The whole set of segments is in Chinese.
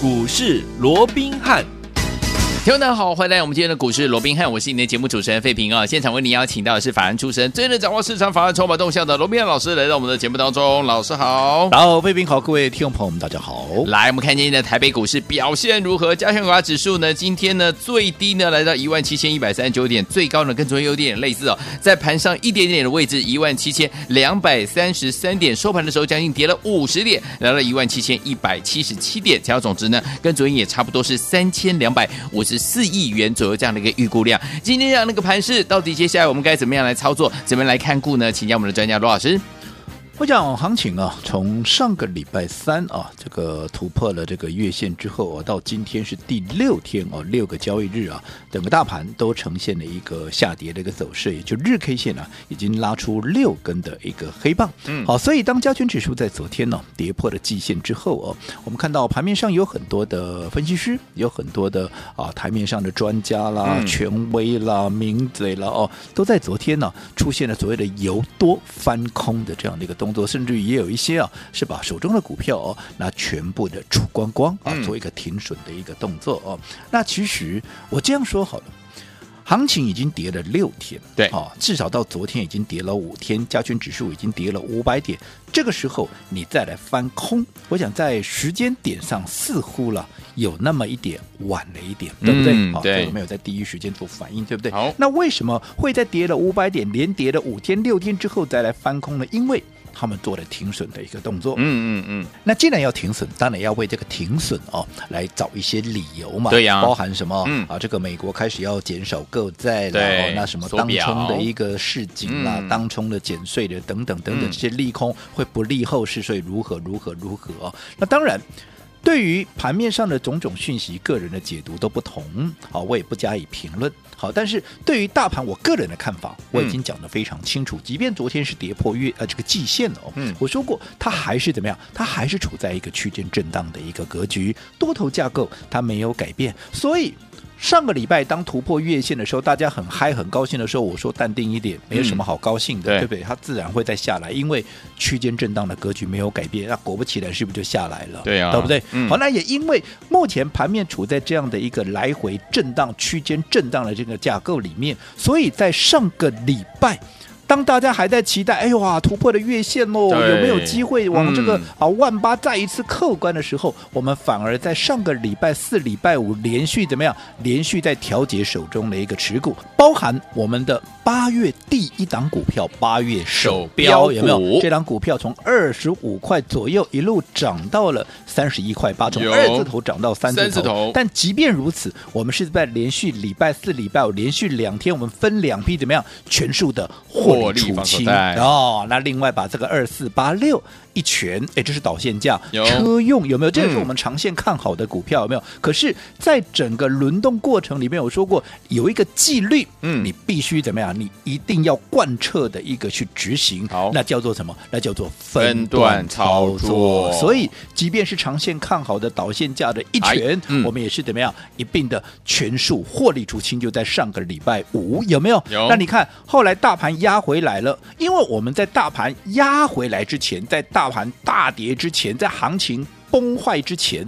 股市罗宾汉。听众大家好，欢迎来到我们今天的股市罗宾汉，我是你的节目主持人费平啊。现场为你邀请到的是法案出身、最能掌握市场法案筹码动向的罗宾汉老师来到我们的节目当中。老师好，然后，费平好，各位听众朋友们大家好。来，我们看今天的台北股市表现如何？加权股价指数呢？今天呢最低呢来到一万七千一百三十九点，最高呢跟昨天有点类似哦，在盘上一点点的位置一万七千两百三十三点，收盘的时候将近跌了五十点，来到一万七千一百七十七点，成交总值呢跟昨天也差不多是三千两百五十四亿元。左右这样的一个预估量，今天这样的一个盘势，到底接下来我们该怎么样来操作，怎么来看顾呢？请教我们的专家罗老师。我讲行情啊，从上个礼拜三啊，这个突破了这个月线之后啊，到今天是第六天哦，六个交易日啊，整个大盘都呈现了一个下跌的一个走势，也就日 K 线啊，已经拉出六根的一个黑棒。嗯，好，所以当加权指数在昨天呢、啊、跌破了季线之后哦、啊，我们看到盘面上有很多的分析师，有很多的啊台面上的专家啦、嗯、权威啦、名嘴啦哦，都在昨天呢、啊、出现了所谓的由多翻空的这样的一个动作。动作，甚至于也有一些啊，是把手中的股票哦，那全部的出光光啊，做一个停损的一个动作哦。嗯、那其实我这样说好了，行情已经跌了六天，对啊，至少到昨天已经跌了五天，加权指数已经跌了五百点。这个时候你再来翻空，我想在时间点上似乎了有那么一点晚了一点，对不对？嗯、好，对，有没有在第一时间做反应，对不对？好，那为什么会在跌了五百点，连跌了五天、六天之后再来翻空呢？因为他们做了停损的一个动作，嗯嗯嗯。那既然要停损，当然要为这个停损哦来找一些理由嘛。对呀、啊，包含什么？嗯啊，这个美国开始要减少购债了，对，那什么当冲的一个市井啦，嗯、当冲的减税的等等等等这些利空会不利后市，所以如何如何如何哦？那当然。对于盘面上的种种讯息，个人的解读都不同，好，我也不加以评论。好，但是对于大盘，我个人的看法，我已经讲得非常清楚。即便昨天是跌破月呃这个季线了哦，嗯，我说过，它还是怎么样？它还是处在一个区间震荡的一个格局，多头架构它没有改变，所以。上个礼拜当突破月线的时候，大家很嗨很高兴的时候，我说淡定一点，没有什么好高兴的，嗯、对不对？它自然会再下来，因为区间震荡的格局没有改变。那果不其然，是不是就下来了？对啊，对不对？嗯、好，那也因为目前盘面处在这样的一个来回震荡、区间震荡的这个架构里面，所以在上个礼拜。当大家还在期待，哎呦哇，突破了月线喽，有没有机会往这个、嗯、啊万八再一次扣关的时候，我们反而在上个礼拜四、礼拜五连续怎么样？连续在调节手中的一个持股，包含我们的八月第一档股票，八月首标有没有？这档股票从二十五块左右一路涨到了三十一块八，从二字头涨到三字头。三字头。但即便如此，我们是在连续礼拜四、礼拜五连续两天，我们分两批怎么样？全数的获。火力出清哦，那另外把这个二四八六一拳，哎，这是导线价，车用有没有？这个是我们长线看好的股票有没有？嗯、可是，在整个轮动过程里面，我说过有一个纪律，嗯，你必须怎么样？你一定要贯彻的一个去执行，好，那叫做什么？那叫做分段操作。所以，即便是长线看好的导线价的一拳，嗯、我们也是怎么样一并的全数获利出清，就在上个礼拜五，有没有？有。那你看后来大盘压。回来了，因为我们在大盘压回来之前，在大盘大跌之前，在行情崩坏之前，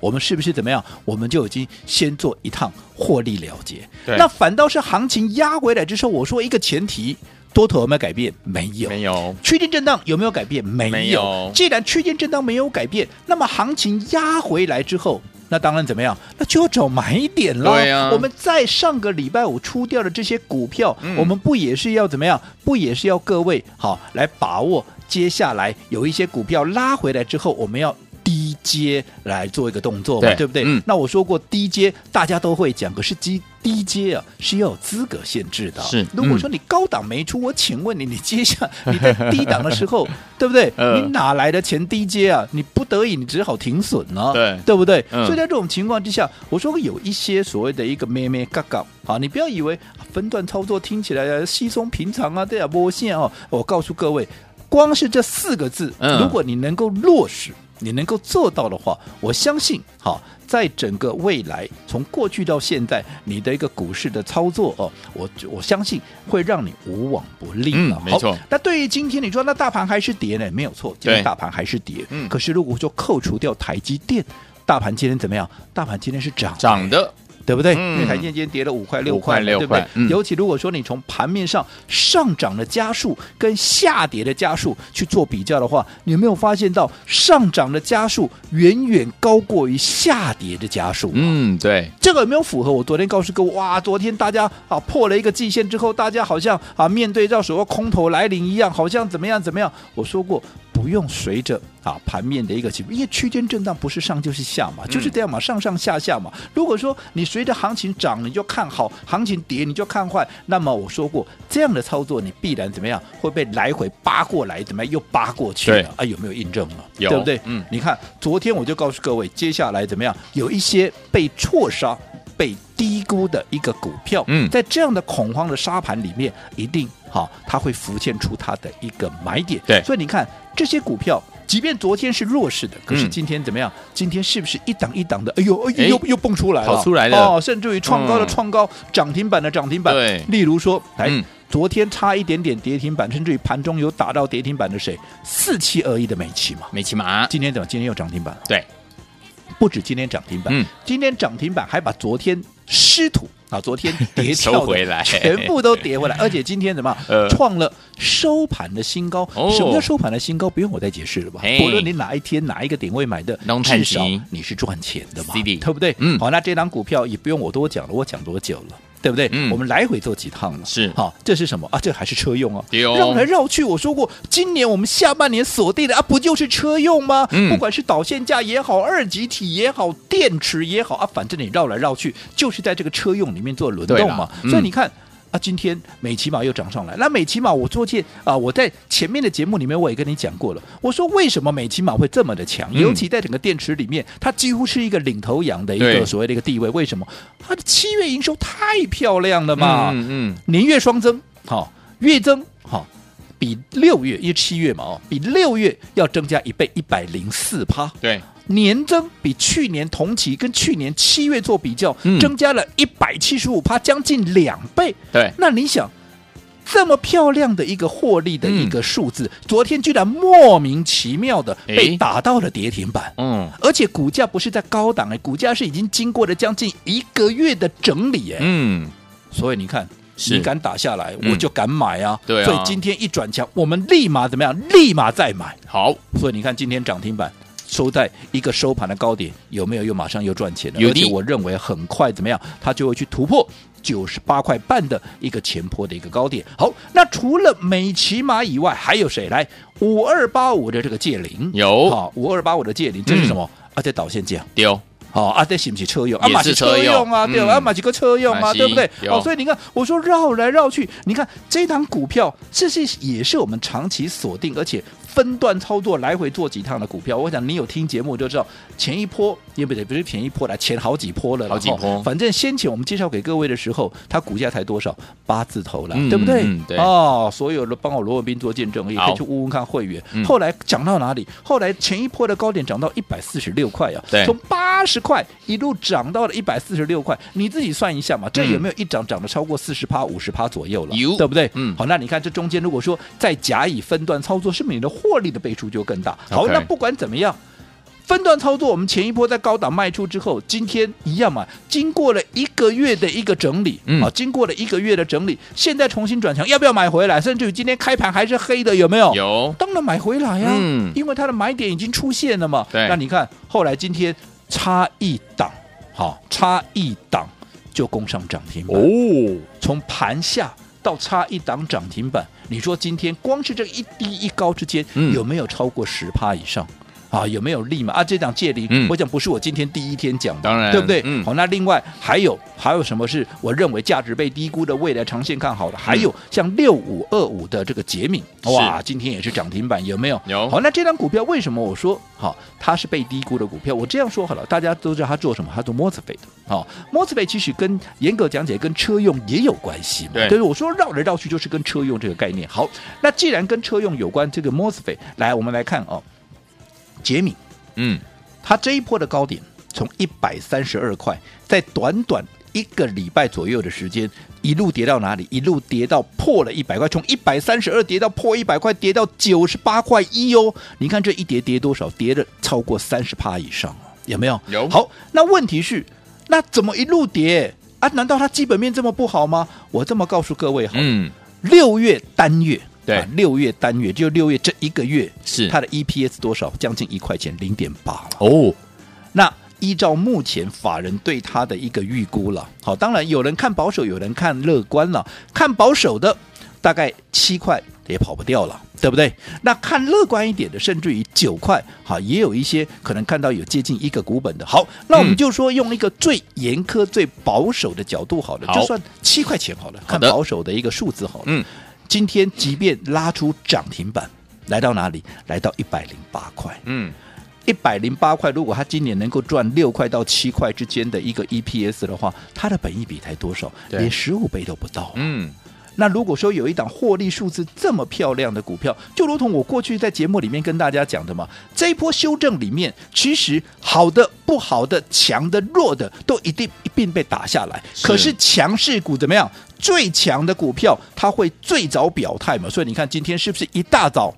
我们是不是怎么样？我们就已经先做一趟获利了结。对那反倒是行情压回来之后，我说一个前提，多头有没有改变？没有，没有。区间震荡有没有改变？没有。没有。既然区间震荡没有改变，那么行情压回来之后。那当然怎么样？那就要找买点了。对呀，我们在上个礼拜五出掉的这些股票，嗯、我们不也是要怎么样？不也是要各位好来把握接下来有一些股票拉回来之后，我们要低接来做一个动作嘛？对，对不对？嗯、那我说过低接大家都会讲，可是低低接啊是要有资格限制的。是，如果说你高档没出，我请问你，你接下你在低档的时候，对不对？呃、你哪来的钱低接啊？你不得已，你只好停损了，对对不对？嗯、所以在这种情况之下，我说有一些所谓的一个咩咩嘎嘎，好，你不要以为分段操作听起来稀松平常啊，对啊，波线哦。我告诉各位，光是这四个字，嗯、如果你能够落实。你能够做到的话，我相信，哈，在整个未来，从过去到现在，你的一个股市的操作哦，我我相信会让你无往不利。嗯，没错。那对于今天你说那大盘还是跌呢？没有错，今天大盘还是跌。嗯。可是如果说扣除掉台积电。大盘今天怎么样？大盘今天是涨涨的。对不对？嗯、因为台积电跌了五块六块，5块6块对不对？嗯、尤其如果说你从盘面上上涨的加速跟下跌的加速去做比较的话，你有没有发现到上涨的加速远远高过于下跌的加速？嗯，对，这个有没有符合我昨天告诉各位？哇，昨天大家啊破了一个季线之后，大家好像啊面对到所谓空头来临一样，好像怎么样怎么样？我说过。不用随着啊盘面的一个起伏，因为区间震荡不是上就是下嘛，就是这样嘛，上上下下嘛。如果说你随着行情涨你就看好，行情跌你就看坏，那么我说过这样的操作你必然怎么样会被来回扒过来，怎么样又扒过去了？啊，有没有印证了？有，对不对？嗯，你看昨天我就告诉各位，接下来怎么样？有一些被错杀、被低估的一个股票，嗯，在这样的恐慌的沙盘里面，一定。好，它会浮现出它的一个买点。对，所以你看这些股票，即便昨天是弱势的，可是今天怎么样？嗯、今天是不是一档一档的？哎呦，哎呦，又又蹦出来了，跑出来了哦，甚至于创高的创高，涨、嗯、停板的涨停板。对，例如说，哎，嗯、昨天差一点点跌停板，甚至于盘中有打到跌停板的谁？四七二一的美琪嘛，美琪嘛，今天怎么？今天又涨停板了。对，不止今天涨停板，嗯、今天涨停板还把昨天失土。啊，昨天跌跳 回来，全部都跌回来，而且今天怎么样？创了收盘的新高。什么叫收盘的新高？不用我再解释了吧？不论你哪一天哪一个点位买的，至少你是赚钱的嘛，对不对？嗯，好，那这档股票也不用我多讲了，我讲多久了？对不对？嗯，我们来回做几趟了。是，好，这是什么啊？这还是车用啊？绕来绕去，我说过，今年我们下半年锁定的啊，不就是车用吗？嗯，不管是导线架也好，二极体也好，电池也好啊，反正你绕来绕去，就是在这个车用里面做轮动嘛。所以你看。啊，今天美琪玛又涨上来。那美琪玛，我昨天啊，我在前面的节目里面我也跟你讲过了。我说为什么美琪玛会这么的强？尤其在整个电池里面，它几乎是一个领头羊的一个所谓的一个地位。为什么？它的七月营收太漂亮了嘛！嗯嗯，年月双增，好，月增好，比六月因为七月嘛哦，比六月要增加一倍，一百零四趴。对。年增比去年同期跟去年七月做比较，嗯、增加了一百七十五趴，将近两倍。对，那你想，这么漂亮的一个获利的一个数字，嗯、昨天居然莫名其妙的被打到了跌停板。嗯，而且股价不是在高档哎，股价是已经经过了将近一个月的整理哎。嗯，所以你看，是你敢打下来，我就敢买啊。嗯、对啊，所以今天一转强，我们立马怎么样？立马再买。好，所以你看今天涨停板。收在一个收盘的高点，有没有又马上又赚钱了？而且我认为很快怎么样，它就会去突破九十八块半的一个前坡的一个高点。好，那除了美琪玛以外，还有谁来？五二八五的这个界零有，好，五二八五的界零，这是什么？嗯、啊，在导线价丢。好、哦，啊，这是不是车用？啊，马是车用啊，对吧？啊，马几个车用啊，对不对？哦，所以你看，我说绕来绕去，你看这档股票，这是也是我们长期锁定，而且。分段操作，来回做几趟的股票，我想你有听节目就知道，前一波也不对，不是前一波了，前好几波了，好几波。反正先前我们介绍给各位的时候，它股价才多少，八字头了，嗯、对不对？哦，所有的帮我罗文斌做见证，也可以去问问看会员。后来涨到哪里？后来前一波的高点涨到一百四十六块啊，从八十块一路涨到了一百四十六块，你自己算一下嘛，这有没有一涨涨了超过四十趴、五十趴左右了？有，对不对？嗯，好，那你看这中间如果说再假以分段操作，是不是你的获利的倍数就更大。好，那不管怎么样，分段操作，我们前一波在高档卖出之后，今天一样嘛，经过了一个月的一个整理，嗯啊，经过了一个月的整理，现在重新转强，要不要买回来？甚至于今天开盘还是黑的，有没有？有，当然买回来呀，嗯因为它的买点已经出现了嘛。对那你看后来今天差一档，好，差一档就攻上涨停板哦，从盘下。到差一档涨停板，你说今天光是这一低一高之间，有没有超过十趴以上？啊，有没有利嘛？啊，这档界霖，嗯、我讲不是我今天第一天讲的，当然，对不对？嗯、好，那另外还有还有什么是我认为价值被低估的，未来长线看好的？还有像六五二五的这个杰敏，嗯、哇，今天也是涨停板，有没有？有。好，那这档股票为什么我说好它是被低估的股票？我这样说好了，大家都知道它做什么？它做 MOSFET 的。好，MOSFET 其实跟严格讲解跟车用也有关系嘛。对。我说绕来绕去就是跟车用这个概念。好，那既然跟车用有关，这个 MOSFET 来，我们来看哦，捷敏。嗯，他这一波的高点从一百三十二块，在短短一个礼拜左右的时间，一路跌到哪里？一路跌到破了一百块，从一百三十二跌到破一百块，跌到九十八块一哦。你看这一跌跌多少？跌了超过三十趴以上有没有？有好，那问题是，那怎么一路跌啊？难道它基本面这么不好吗？我这么告诉各位哈，嗯，六月单月，对啊，六月单月就六月这一个月是它的 EPS 多少？将近一块钱，零点八哦。那依照目前法人对它的一个预估了，好，当然有人看保守，有人看乐观了。看保守的大概七块也跑不掉了，对不对？那看乐观一点的，甚至于九块，好，也有一些可能看到有接近一个股本的。好，那我们就说用一个最严苛、最保守的角度好了，好就算七块钱好了，看保守的一个数字好了。嗯，今天即便拉出涨停板，来到哪里？来到一百零八块。嗯。一百零八块，如果他今年能够赚六块到七块之间的一个 EPS 的话，它的本益比才多少？连十五倍都不到。嗯，那如果说有一档获利数字这么漂亮的股票，就如同我过去在节目里面跟大家讲的嘛，这一波修正里面，其实好的、不好的、强的、弱的，都一定一并被打下来。是可是强势股怎么样？最强的股票，它会最早表态嘛？所以你看今天是不是一大早？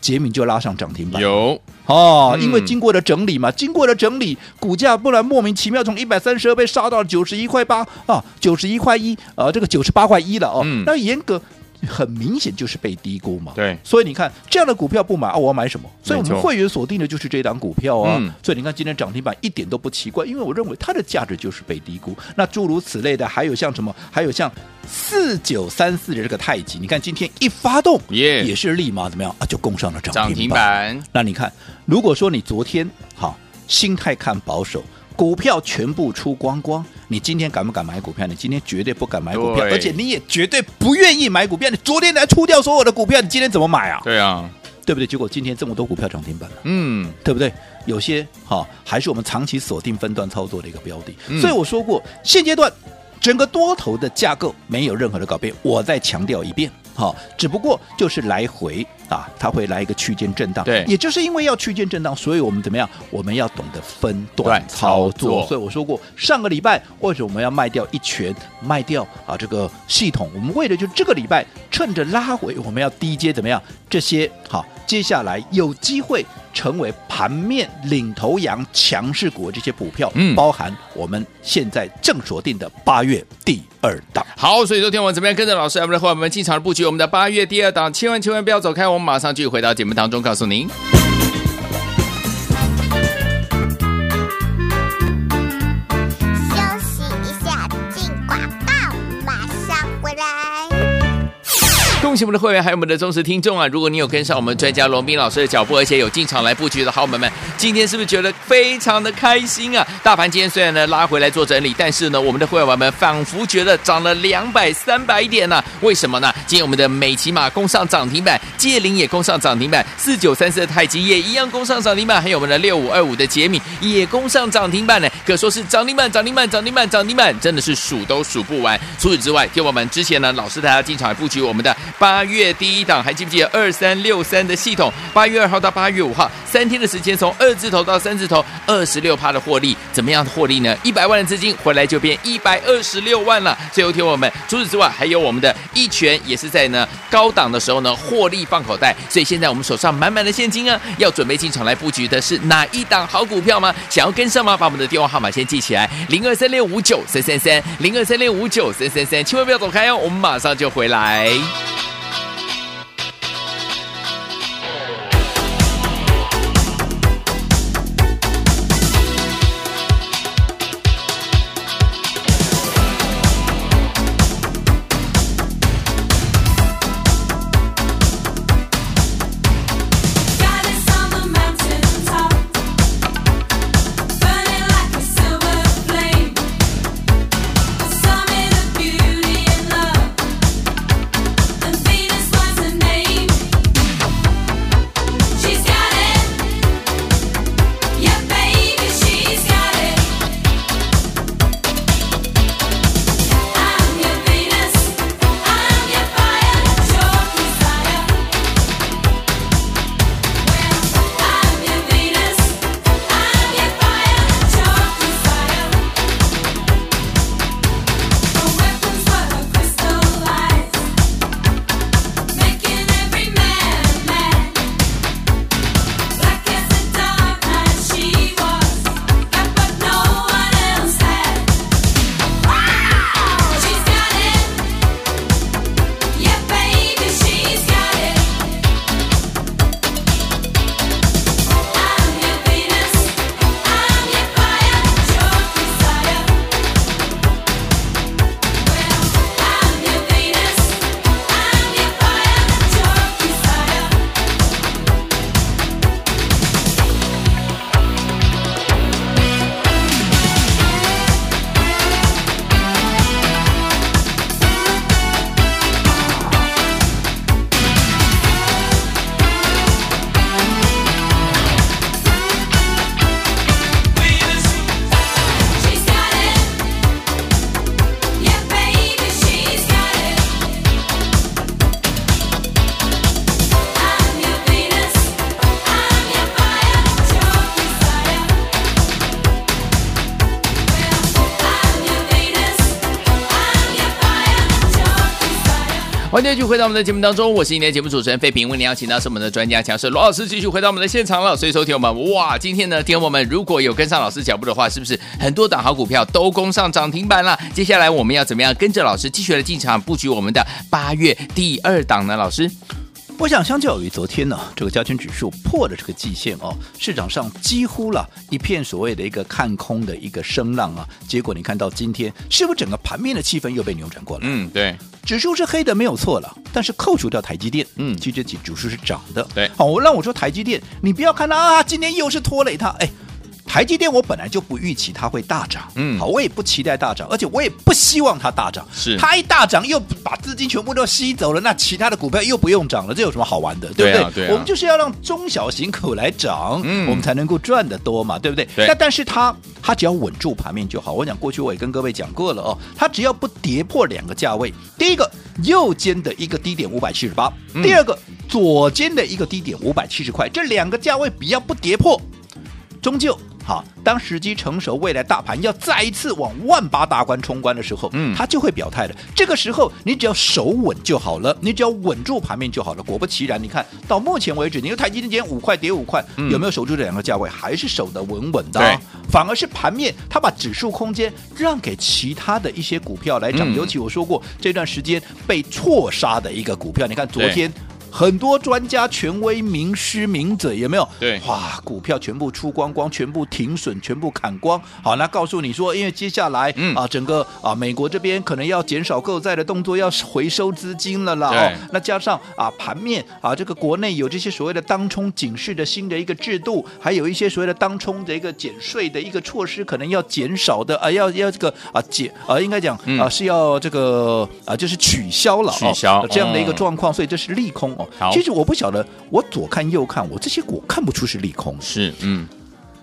杰明就拉上涨停板，有哦，嗯、因为经过了整理嘛，经过了整理，股价不然莫名其妙从一百三十二被杀到九十一块八啊，九十一块一啊，这个九十八块一了哦，嗯、那严格。很明显就是被低估嘛，对，所以你看这样的股票不买啊，我要买什么？所以我们会员锁定的就是这档股票啊，嗯、所以你看今天涨停板一点都不奇怪，因为我认为它的价值就是被低估。那诸如此类的，还有像什么？还有像四九三四的这个太极，你看今天一发动，耶，也是立马怎么样啊？就攻上了涨停板。涨停板。那你看，如果说你昨天好心态看保守。股票全部出光光，你今天敢不敢买股票？你今天绝对不敢买股票，而且你也绝对不愿意买股票。你昨天才出掉所有的股票，你今天怎么买啊？对啊，对不对？结果今天这么多股票涨停板了，嗯，对不对？有些哈还是我们长期锁定分段操作的一个标的。嗯、所以我说过，现阶段整个多头的架构没有任何的改变。我再强调一遍，哈，只不过就是来回。啊，它会来一个区间震荡，对，也就是因为要区间震荡，所以我们怎么样？我们要懂得分段操作。所以我说过，上个礼拜为什么我们要卖掉一拳，卖掉啊这个系统？我们为的就这个礼拜趁着拉回，我们要低阶怎么样？这些好，接下来有机会成为盘面领头羊、强势股这些股票，嗯，包含我们现在正锁定的八月第二档。好，所以昨天我们怎么样跟着老师，我们的伙伴们进场布局我们的八月第二档，千万千万不要走开，我们。马上就回到节目当中，告诉您。恭喜我们的会员，还有我们的忠实听众啊！如果你有跟上我们专家罗宾老师的脚步，而且有进场来布局的好友们，今天是不是觉得非常的开心啊？大盘今天虽然呢拉回来做整理，但是呢，我们的会员们仿佛觉得涨了两百、三百点呢、为什么呢？今天我们的美琪玛攻上涨停板，界霖也攻上涨停板，四九三四的太极也一样攻上涨停板，还有我们的六五二五的杰米也攻上涨停板呢。可说是涨停板、涨停板、涨停板、涨停板，真的是数都数不完。除此之外，听我们之前呢，老师大家进场来布局我们的。八月第一档，还记不记得二三六三的系统？八月二号到八月五号三天的时间，从二字头到三字头，二十六趴的获利，怎么样的获利呢？一百万的资金回来就变一百二十六万了。最后听我们，除此之外，还有我们的一拳也是在呢高档的时候呢获利放口袋。所以现在我们手上满满的现金啊，要准备进场来布局的是哪一档好股票吗？想要跟上吗？把我们的电话号码先记起来：零二三六五九三三三，零二三六五九三三三，千万不要走开哦，我们马上就回来。继续回到我们的节目当中，我是今天的节目主持人费平，为您邀请到是我们的专家强势罗老师继续回到我们的现场了。所以，说，听我们哇，今天呢，听我们如果有跟上老师脚步的话，是不是很多档好股票都攻上涨停板了？接下来我们要怎么样跟着老师继续来进场布局我们的八月第二档呢？老师？我想，相较于昨天呢，这个加权指数破了这个季线哦，市场上几乎了一片所谓的一个看空的一个声浪啊。结果你看到今天，是不是整个盘面的气氛又被扭转过来？嗯，对，指数是黑的没有错了，但是扣除掉台积电，嗯，其实指数是涨的。对，好，我让我说台积电，你不要看到啊，今天又是拖累它，哎。台积电我本来就不预期它会大涨，嗯，好，我也不期待大涨，而且我也不希望它大涨。是，它一大涨又把资金全部都吸走了，那其他的股票又不用涨了，这有什么好玩的？对不对？对啊，对啊，我们就是要让中小型股来涨，嗯，我们才能够赚得多嘛，对不对？对。那但是它它只要稳住盘面就好。我讲过去我也跟各位讲过了哦，它只要不跌破两个价位，第一个右肩的一个低点五百七十八，第二个左肩的一个低点五百七十块，这两个价位比较不跌破，终究。好，当时机成熟，未来大盘要再一次往万八大关冲关的时候，嗯，他就会表态的。这个时候，你只要守稳就好了，你只要稳住盘面就好了。果不其然，你看到目前为止，你看台积电今天五块跌五块，嗯、有没有守住这两个价位？还是守得稳稳的、啊？反而是盘面，它把指数空间让给其他的一些股票来涨。嗯、尤其我说过，这段时间被错杀的一个股票，你看昨天。很多专家、权威、名师、名嘴有没有？对，哇，股票全部出光光，全部停损，全部砍光。好，那告诉你说，因为接下来、嗯、啊，整个啊，美国这边可能要减少购债的动作，要回收资金了啦。哦，那加上啊，盘面啊，这个国内有这些所谓的当冲警示的新的一个制度，还有一些所谓的当冲的一个减税的一个措施，可能要减少的啊，要要这个啊减啊，应该讲、嗯、啊是要这个啊，就是取消了，取消、哦、这样的一个状况，所以这是利空。好其实我不晓得，我左看右看，我这些股看不出是利空。是，嗯，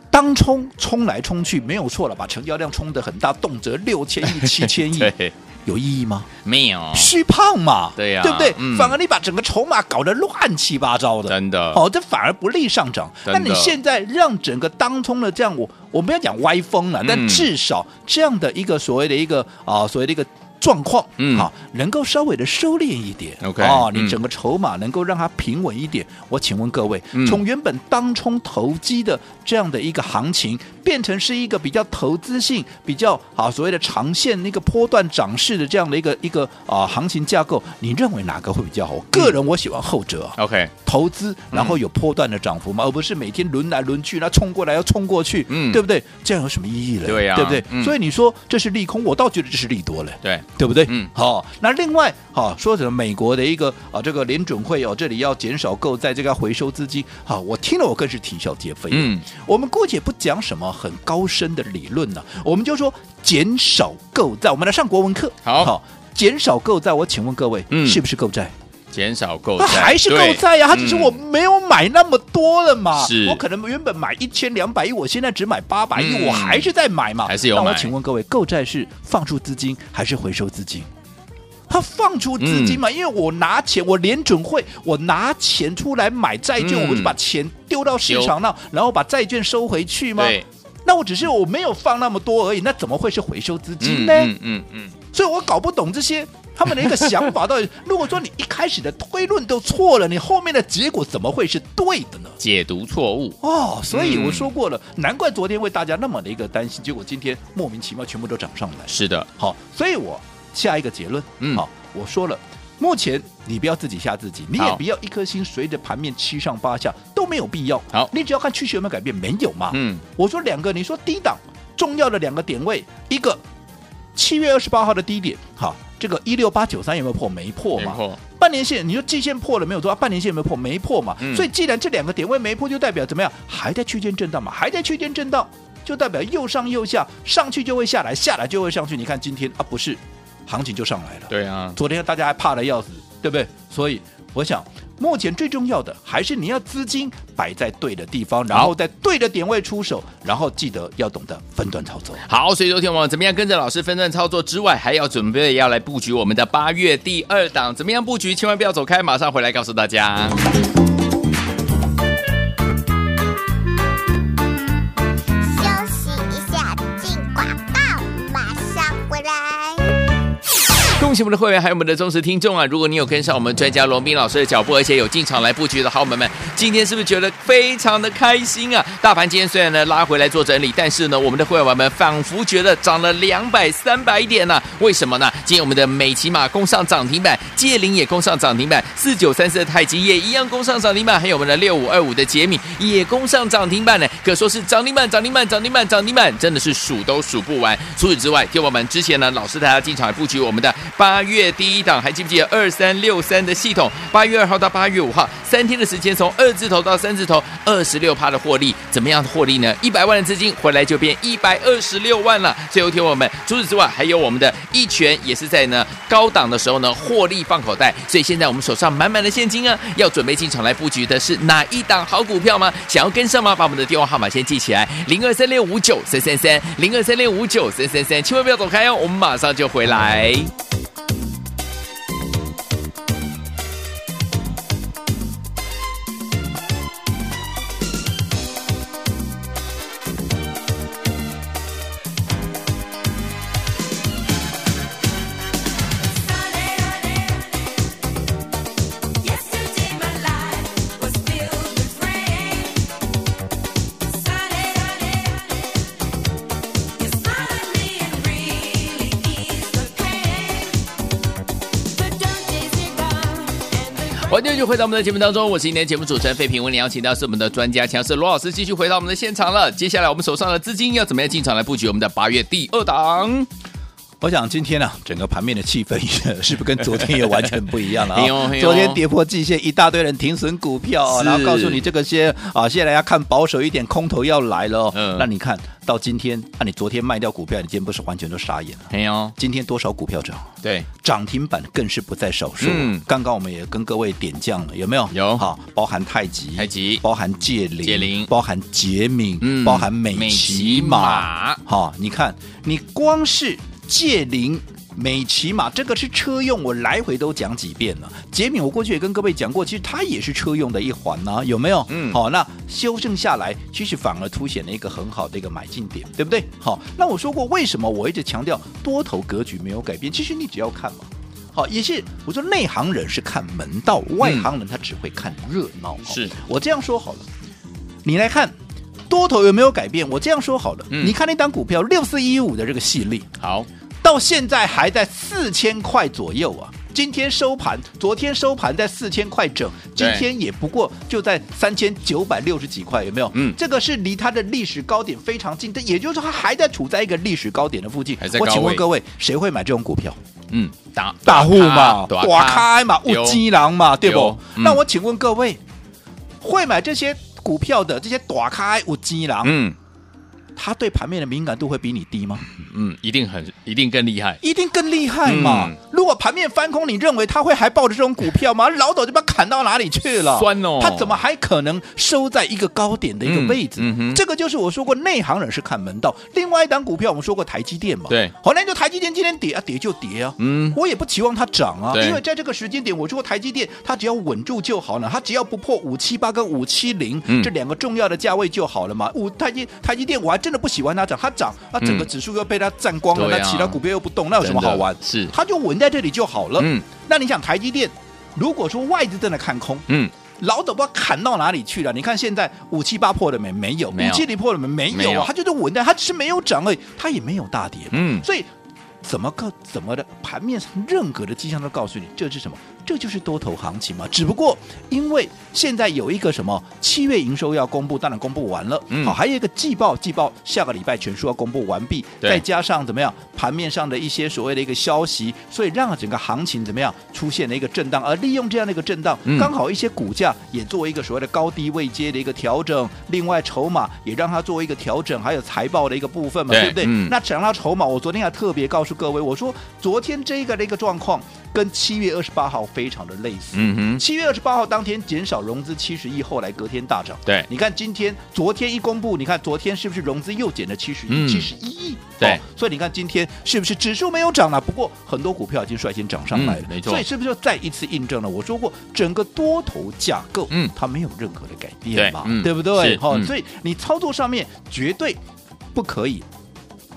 当冲冲来冲去没有错了，把成交量冲得很大，动辄六千亿、七千亿，有意义吗？没有，虚胖嘛，对呀、啊，对不对？嗯、反而你把整个筹码搞得乱七八糟的，真的，哦，这反而不利上涨。那你现在让整个当冲的这样，我我不要讲歪风了，嗯、但至少这样的一个所谓的一个啊，所谓的一个。状况，嗯，好，能够稍微的收敛一点，OK，哦，你整个筹码能够让它平稳一点。嗯、我请问各位，嗯、从原本当冲投机的这样的一个行情，变成是一个比较投资性、比较啊所谓的长线那个波段涨势的这样的一个一个啊行情架构，你认为哪个会比较好？嗯、个人我喜欢后者，OK，投资然后有波段的涨幅嘛，嗯、而不是每天轮来轮去，那冲过来要冲过去，嗯，对不对？这样有什么意义呢？对呀、啊，对不对？嗯、所以你说这是利空，我倒觉得这是利多了，对。对不对？嗯，好。那另外，好说什么美国的一个啊，这个联准会哦，这里要减少购债，这个回收资金。好，我听了我更是啼笑皆非。嗯，我们姑且不讲什么很高深的理论呢，我们就说减少购债。我们来上国文课。好，好，减少购债。我请问各位，嗯，是不是购债？减少购债还是购债呀？它只是我没有买那么多了嘛。是，我可能原本买一千两百亿，我现在只买八百亿，我还是在买嘛。还是有买。那我请问各位，购债是放出资金还是回收资金？他放出资金嘛，因为我拿钱，我联准会，我拿钱出来买债券，我不是把钱丢到市场那，然后把债券收回去吗？那我只是我没有放那么多而已，那怎么会是回收资金呢？嗯嗯嗯。所以我搞不懂这些。他们的一个想法到底，如果说你一开始的推论都错了，你后面的结果怎么会是对的呢？解读错误哦，所以我说过了，嗯、难怪昨天为大家那么的一个担心，结果今天莫名其妙全部都涨上来。是的，好，所以我下一个结论，嗯，好，我说了，目前你不要自己吓自己，你也不要一颗心随着盘面七上八下都没有必要。好，你只要看趋势有没有改变，没有嘛？嗯，我说两个，你说低档重要的两个点位，一个七月二十八号的低点，好。这个一六八九三有没有破？没破嘛。破半年线，你说季线破了没有？多半年线有没有破？没破嘛。嗯、所以既然这两个点位没破，就代表怎么样？还在区间震荡嘛？还在区间震荡，就代表又上又下，上去就会下来，下来就会上去。你看今天啊，不是行情就上来了。对啊，昨天大家还怕的要死，对不对？所以我想。目前最重要的还是你要资金摆在对的地方，然后在对的点位出手，然后记得要懂得分段操作。好，所以昨天我们怎么样跟着老师分段操作之外，还要准备要来布局我们的八月第二档，怎么样布局？千万不要走开，马上回来告诉大家。恭喜我们的会员，还有我们的忠实听众啊！如果你有跟上我们专家罗宾老师的脚步，而且有进场来布局的好友们，今天是不是觉得非常的开心啊？大盘今天虽然呢拉回来做整理，但是呢，我们的会员们仿佛觉得涨了两百、三百点呢、为什么呢？今天我们的美琪玛攻上涨停板，界霖也攻上涨停板，四九三四的太极也一样攻上涨停板，还有我们的六五二五的杰米也攻上涨停板呢，可说是涨停板、涨停板、涨停板、涨停板，真的是数都数不完。除此之外，听我们之前呢，老师大家进场来布局我们的。八月第一档，还记不记得二三六三的系统？八月二号到八月五号三天的时间，从二字头到三字头，二十六趴的获利，怎么样的获利呢？一百万的资金回来就变一百二十六万了。最后听我们，除此之外，还有我们的一拳也是在呢高档的时候呢获利放口袋。所以现在我们手上满满的现金啊，要准备进场来布局的是哪一档好股票吗？想要跟上吗？把我们的电话号码先记起来：零二三六五九三三三，零二三六五九三三三，千万不要走开哦，我们马上就回来。欢迎继续回到我们的节目当中，我是今天节目主持人废平。为您邀请到是我们的专家强势罗老师，继续回到我们的现场了。接下来我们手上的资金要怎么样进场来布局我们的八月第二档？我想今天呢、啊，整个盘面的气氛是不是跟昨天也完全不一样了啊？昨天跌破季线，一大堆人停损股票、哦，然后告诉你这个些啊，现在要看保守一点，空头要来了。嗯，那你看到今天，那、啊、你昨天卖掉股票，你今天不是完全都傻眼了？没有，今天多少股票涨？对，涨停板更是不在少数。嗯，刚刚我们也跟各位点将了，有没有？有，好，包含太极，太极，包含界灵，界灵，包含杰敏，嗯，包含美琪玛。好，你看，你光是。界霖、美骑马，这个是车用，我来回都讲几遍了。杰米，我过去也跟各位讲过，其实它也是车用的一环呢、啊，有没有？嗯，好，那修正下来，其实反而凸显了一个很好的一个买进点，对不对？好，那我说过，为什么我一直强调多头格局没有改变？其实你只要看嘛，好，也是我说内行人是看门道，外行人他只会看热闹。嗯、是我这样说好了，你来看。多头有没有改变？我这样说好了，嗯、你看那档股票六四一五的这个系列，好，到现在还在四千块左右啊。今天收盘，昨天收盘在四千块整，今天也不过就在三千九百六十几块，有没有？嗯，这个是离它的历史高点非常近，也就是说它还在处在一个历史高点的附近。我请问各位，谁会买这种股票？嗯，大大户嘛，大开嘛，乌鸡郎嘛，对不？嗯、那我请问各位，会买这些？股票的这些大开有钱人，嗯，他对盘面的敏感度会比你低吗？嗯，一定很，一定更厉害，一定更厉害嘛。嗯如果盘面翻空，你认为他会还抱着这种股票吗？老早就把它砍到哪里去了？酸哦！他怎么还可能收在一个高点的一个位置？嗯嗯、这个就是我说过，内行人是看门道。另外一档股票，我们说过台积电嘛，对，后来就台积电今天跌啊，跌就跌啊。嗯，我也不期望它涨啊，因为在这个时间点，我说过台积电它只要稳住就好了，它只要不破五七八跟五七零这两个重要的价位就好了嘛。五台积台积电，我还真的不喜欢它涨，它涨那，整个指数又被它占光了，那、嗯、其他股票又不动，那有什么好玩？是，它就稳在这。里就好了。嗯，那你想台积电，如果说外资真的看空，嗯，老早不知道砍到哪里去了。你看现在五七八破了没？没有。五七零破了没？没有啊。它就是稳的，它只是没有涨而已，它也没有大跌。嗯，所以怎么个怎么的盘面上任何的迹象都告诉你，这是什么？这就是多头行情嘛，只不过因为现在有一个什么七月营收要公布，当然公布完了，嗯，好，还有一个季报，季报下个礼拜全数要公布完毕，对。再加上怎么样盘面上的一些所谓的一个消息，所以让整个行情怎么样出现了一个震荡，而利用这样的一个震荡，嗯、刚好一些股价也作为一个所谓的高低位阶的一个调整，另外筹码也让它作为一个调整，还有财报的一个部分嘛，对，对不对？嗯、那讲到筹码，我昨天还特别告诉各位，我说昨天这个的一个状况跟七月二十八号。非常的类似。嗯哼，七月二十八号当天减少融资七十亿，后来隔天大涨。对，你看今天、昨天一公布，你看昨天是不是融资又减了七十亿、七十一亿？对、哦，所以你看今天是不是指数没有涨了？不过很多股票已经率先涨上来了。嗯、没错，所以是不是就再一次印证了我说过，整个多头架构，嗯，它没有任何的改变嘛？对，嗯、对不对？好、哦，所以你操作上面绝对不可以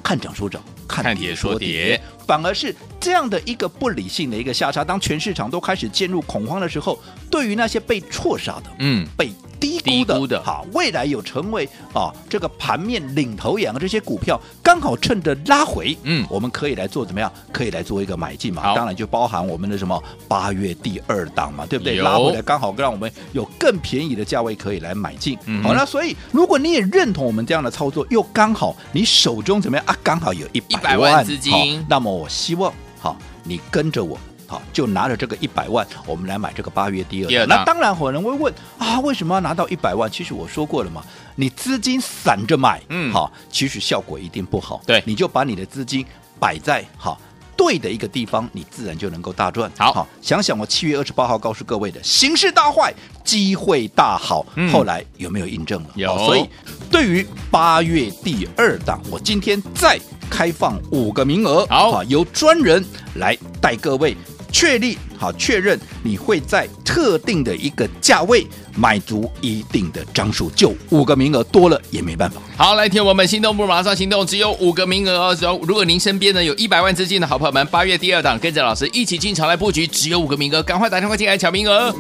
看涨说涨。看跌说跌，反而是这样的一个不理性的一个下杀，当全市场都开始陷入恐慌的时候，对于那些被错杀的，嗯，被低估的，低估的好，未来有成为啊这个盘面领头羊的这些股票，刚好趁着拉回，嗯，我们可以来做怎么样？可以来做一个买进嘛？当然就包含我们的什么八月第二档嘛，对不对？拉回来刚好让我们有更便宜的价位可以来买进。嗯好，那所以如果你也认同我们这样的操作，又刚好你手中怎么样啊？刚好有一100百万资金好那么我希望好，你跟着我。好，就拿着这个一百万，我们来买这个八月第二。档那当然有人会问啊，为什么要拿到一百万？其实我说过了嘛，你资金散着买，嗯好，其实效果一定不好。对你就把你的资金摆在好对的一个地方，你自然就能够大赚。好想想我七月二十八号告诉各位的，形势大坏，机会大好，嗯后来有没有印证了？有好所以对于八月第二档，我今天再开放五个名额，好由专人来带各位。确立好，确认你会在特定的一个价位买足一定的张数，就五个名额，多了也没办法。好，来听我们心动不马上行动，只有五个名额哦。如果您身边呢有一百万资金的好朋友们，八月第二档跟着老师一起进场来布局，只有五个名额，赶快打电话进来抢名额。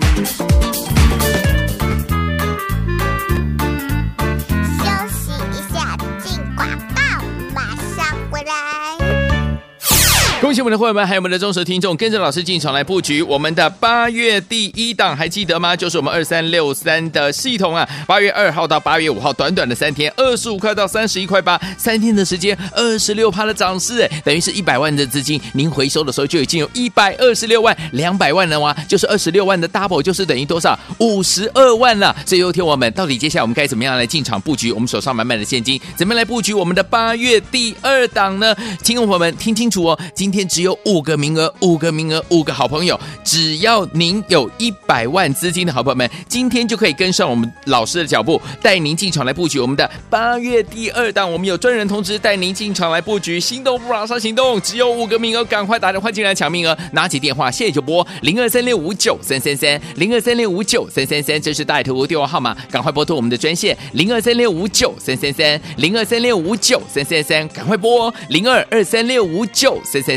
恭喜我们的会员们，还有我们的忠实听众，跟着老师进场来布局我们的八月第一档，还记得吗？就是我们二三六三的系统啊。八月二号到八月五号，短短的三天，二十五块到三十一块八，三天的时间，二十六趴的涨势，哎，等于是一百万的资金，您回收的时候就已经有一百二十六万，两百万了哇，就是二十六万的 double，就是等于多少？五十二万了。所以，有天我们到底接下来我们该怎么样来进场布局？我们手上满满的现金，怎么样来布局我们的八月第二档呢？听众朋友们听清楚哦，今今天只有五个名额，五个名额，五个好朋友。只要您有一百万资金的好朋友们，今天就可以跟上我们老师的脚步，带您进场来布局我们的八月第二档。我们有专人通知，带您进场来布局。心动不马上行动，只有五个名额，赶快打电话进来抢名额。拿起电话，现在就拨零二三六五九三三三零二三六五九三三三，这是大爱投顾电话号码，赶快拨通我们的专线零二三六五九三三三零二三六五九三三三，赶快拨零二二三六五九三三